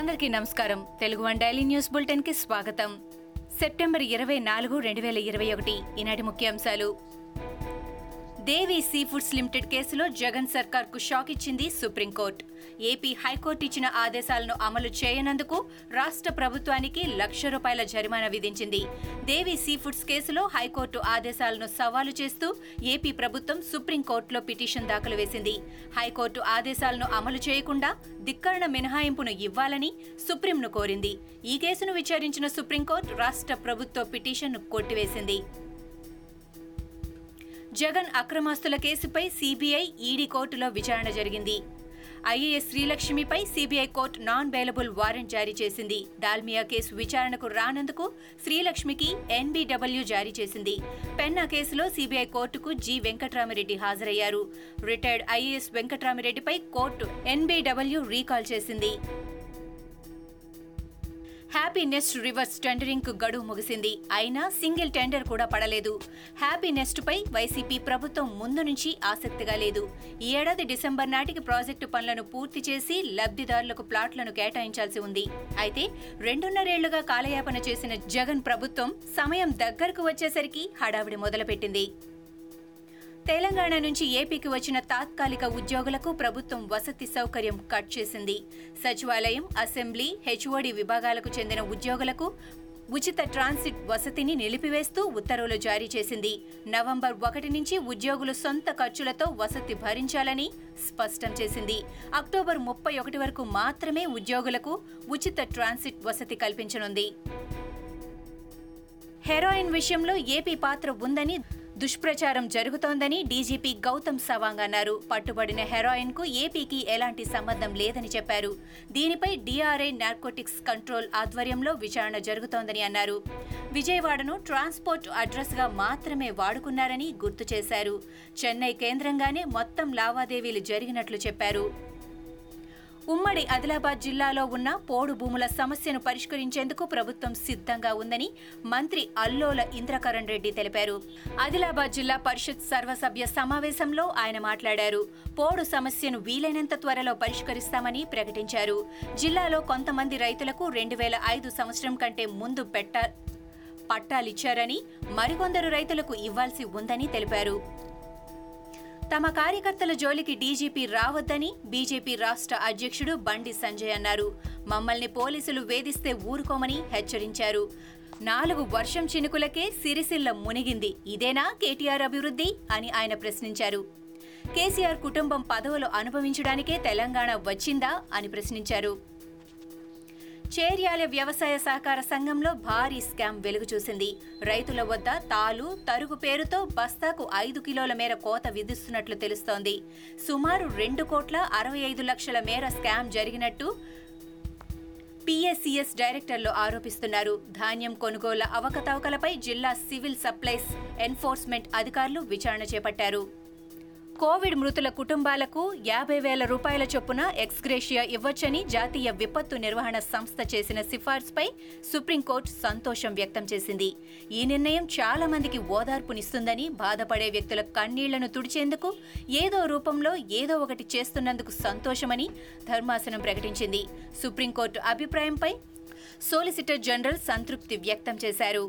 అందరికీ నమస్కారం. Telugu one daily news బులెటిన్కి స్వాగతం. సెప్టెంబర్ ఇరవై నాలుగు రెండు వేల ఇరవై ఒకటి ఈనాటి ముఖ్యాంశాలు. దేవి సీ ఫుడ్స్ లిమిటెడ్ కేసులో జగన్ సర్కార్కు షాక్ ఇచ్చింది supreme court. AP high court ఇచ్చిన ఆదేశాలను అమలు చేయనందుకు రాష్ట్ర ప్రభుత్వానికి లక్ష రూపాయల జరిమానా విధించింది. దేవి సీ ఫుడ్స్ కేసులో హైకోర్టు ఆదేశాలను సవాలు చేస్తూ ఏపీ ప్రభుత్వం సుప్రీంకోర్టులో పిటిషన్ దాఖలు వేసింది. హైకోర్టు ఆదేశాలను అమలు చేయకుండా ధిక్కరణ మినహాయింపును ఇవ్వాలని సుప్రీంను కోరింది. ఈ కేసును విచారించిన సుప్రీంకోర్టు రాష్ట్ర ప్రభుత్వ పిటిషన్ను కొట్టివేసింది. జగన్ అక్రమాస్తుల కేసుపై సీబీఐ ఈడీ కోర్టులో విచారణ జరిగింది. IAS శ్రీలక్ష్మిపై CBI court non bailable warrant జారీ చేసింది. దాల్మియా కేసు విచారణకు రానందుకు శ్రీలక్ష్మికి ఎన్బీడబ్ల్యూ జారీ చేసింది. పెన్నా కేసులో సీబీఐ కోర్టుకు జి వెంకట్రామిరెడ్డి హాజరయ్యారు. రిటైర్డ్ ఐఏఎస్ వెంకట్రామిరెడ్డిపై కోర్టు ఎన్బీడబ్ల్యూ రీకాల్ చేసింది. హ్యాపీ నెస్ట్ రివర్స్ టెండరింగ్కు గడువు ముగిసింది. అయినా సింగిల్ టెండర్ కూడా పడలేదు. హ్యాపీనెస్ట్ పై వైసీపీ ప్రభుత్వం ముందు నుంచి ఆసక్తిగా లేదు. ఈ ఏడాది డిసెంబర్ నాటికి ప్రాజెక్టు పనులను పూర్తి చేసి లబ్ధిదారులకు ప్లాట్లను కేటాయించాల్సి ఉంది. అయితే రెండున్నరేళ్ళుగా కాలయాపన చేసిన జగన్ ప్రభుత్వం సమయం దగ్గరకు వచ్చేసరికి హడావిడి మొదలుపెట్టింది. తెలంగాణ నుంచి ఏపీకి వచ్చిన తాత్కాలిక ఉద్యోగులకు ప్రభుత్వం వసతి సౌకర్యం కట్ చేసింది. సచివాలయం అసెంబ్లీ హెచ్ఓడి విభాగాలకు చెందిన ఉద్యోగులకు ఉచిత ట్రాన్సిట్ వసతిని నిలిపివేస్తూ ఉత్తర్వులు జారీ చేసింది. నవంబర్ ఒకటి నుంచి ఉద్యోగులు సొంత ఖర్చులతో వసతి భరించాలని స్పష్టం చేసింది. అక్టోబర్ ముప్పై ఒకటి వరకు మాత్రమే ఉద్యోగులకు ఉచిత ట్రాన్సిట్ వసతి కల్పించనుంది. హెరాయిన్ విషయంలో ఏపీ పాత్ర ఉందని దుష్ప్రచారం జరుగుతోందని డీజీపీ గౌతమ్ సవాంగ్ అన్నారు. పట్టుబడిన హెరాయిన్కు ఏపీకి ఎలాంటి సంబంధం లేదని చెప్పారు. దీనిపై డిఆర్ఐ నార్కోటిక్స్ కంట్రోల్ ఆధ్వర్యంలో విచారణ జరుగుతోందని అన్నారు. విజయవాడను ట్రాన్స్పోర్ట్ అడ్రస్గా మాత్రమే వాడుకున్నారని గుర్తు చేశారు. చెన్నై కేంద్రంగానే మొత్తం లావాదేవీలు జరిగినట్లు చెప్పారు. ఉమ్మడి ఆదిలాబాద్ జిల్లాలో ఉన్న పోడు భూముల సమస్యను పరిష్కరించేందుకు ప్రభుత్వం సిద్ధంగా ఉందని మంత్రి అల్లోల ఇంద్రకరణ్ రెడ్డి తెలిపారు. ఆదిలాబాద్ జిల్లా పరిషత్ సర్వసభ్య సమావేశంలో ఆయన మాట్లాడారు. పోడు సమస్యను వీలైనంత త్వరలో పరిష్కరిస్తామని ప్రకటించారు. జిల్లాలో కొంతమంది రైతులకు రెండు వేల ఐదు సంవత్సరం కంటే ముందు పెట్ట పట్టాలిచ్చారని మరికొందరు రైతులకు ఇవ్వాల్సి ఉందని తెలిపారు. తమ కార్యకర్తల జోలికి డీజీపీ రావద్దని బీజేపీ రాష్ట్ర అధ్యక్షుడు బండి సంజయ్ అన్నారు. మమ్మల్ని పోలీసులు వేధిస్తే ఊరుకోమని హెచ్చరించారు. నాలుగు వర్షం చినుకులకే సిరిసిల్ల మునిగింది. ఇదేనా కేటీఆర్ అభివృద్ధి అని ఆయన ప్రశ్నించారు. కేసీఆర్ కుటుంబం పదవులు అనుభవించడానికే తెలంగాణ వచ్చిందా అని ప్రశ్నించారు. చేర్యాల వ్యవసాయ సహకార సంఘంలో భారీ స్కామ్ వెలుగు చూసింది. రైతుల వద్ద తాలు తరుగు పేరుతో బస్తాకు ఐదు కిలోల మేర కోత విధిస్తున్నట్లు తెలుస్తోంది. సుమారు రెండు కోట్ల అరవై ఐదు లక్షల మేర స్కామ్ జరిగినట్టు పిఎస్సిఎస్ డైరెక్టర్లు ఆరోపిస్తున్నారు. ధాన్యం కొనుగోళ్ళ అవకతవకలపై జిల్లా సివిల్ సప్లైస్ ఎన్ఫోర్స్మెంట్ అధికారులు విచారణ చేపట్టారు. కోవిడ్ మృతుల కుటుంబాలకు యాభై వేల రూపాయల చొప్పున ఎక్స్గ్రేషియా ఇవ్వొచ్చని జాతీయ విపత్తు నిర్వహణ సంస్థ చేసిన సిఫార్సుపై సుప్రీంకోర్టు సంతోషం వ్యక్తం చేసింది. ఈ నిర్ణయం చాలా మందికి ఓదార్పునిస్తుందని బాధపడే వ్యక్తుల కన్నీళ్ళను తుడిచేందుకు ఏదో రూపంలో ఏదో ఒకటి చేస్తున్నందుకు సంతోషమని ధర్మాసనం ప్రకటించింది. సుప్రీంకోర్టు అభిప్రాయంపై సోలిసిటర్ జనరల్ సంతృప్తి వ్యక్తం చేశారు.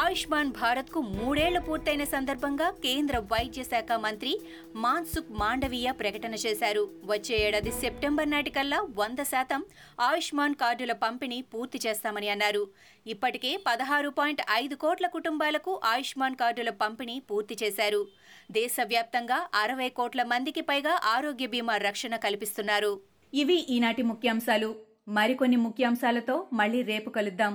ఆయుష్మాన్ భారత్కు మూడేళ్ళు పూర్తయిన సందర్భంగా కేంద్ర వైద్య శాఖ మంత్రి మాన్సుఖ్ మాండవీయ ప్రకటన చేశారు. వచ్చే ఏడాది సెప్టెంబర్ నాటికల్లా వంద శాతం ఆయుష్మాన్ కార్డుల పంపిణీ పూర్తి చేస్తామని అన్నారు. ఇప్పటికే పదహారు పాయింట్ ఐదు కోట్ల కుటుంబాలకు ఆయుష్మాన్ కార్డుల పంపిణీ పూర్తి చేశారు. దేశవ్యాప్తంగా అరవై కోట్ల మందికి పైగా ఆరోగ్య బీమా రక్షణ కల్పిస్తున్నారు. ఇవి ఈనాటి ముఖ్యాంశాలు. మరికొన్ని ముఖ్యాంశాలతో మళ్ళీ రేపు కలుద్దాం.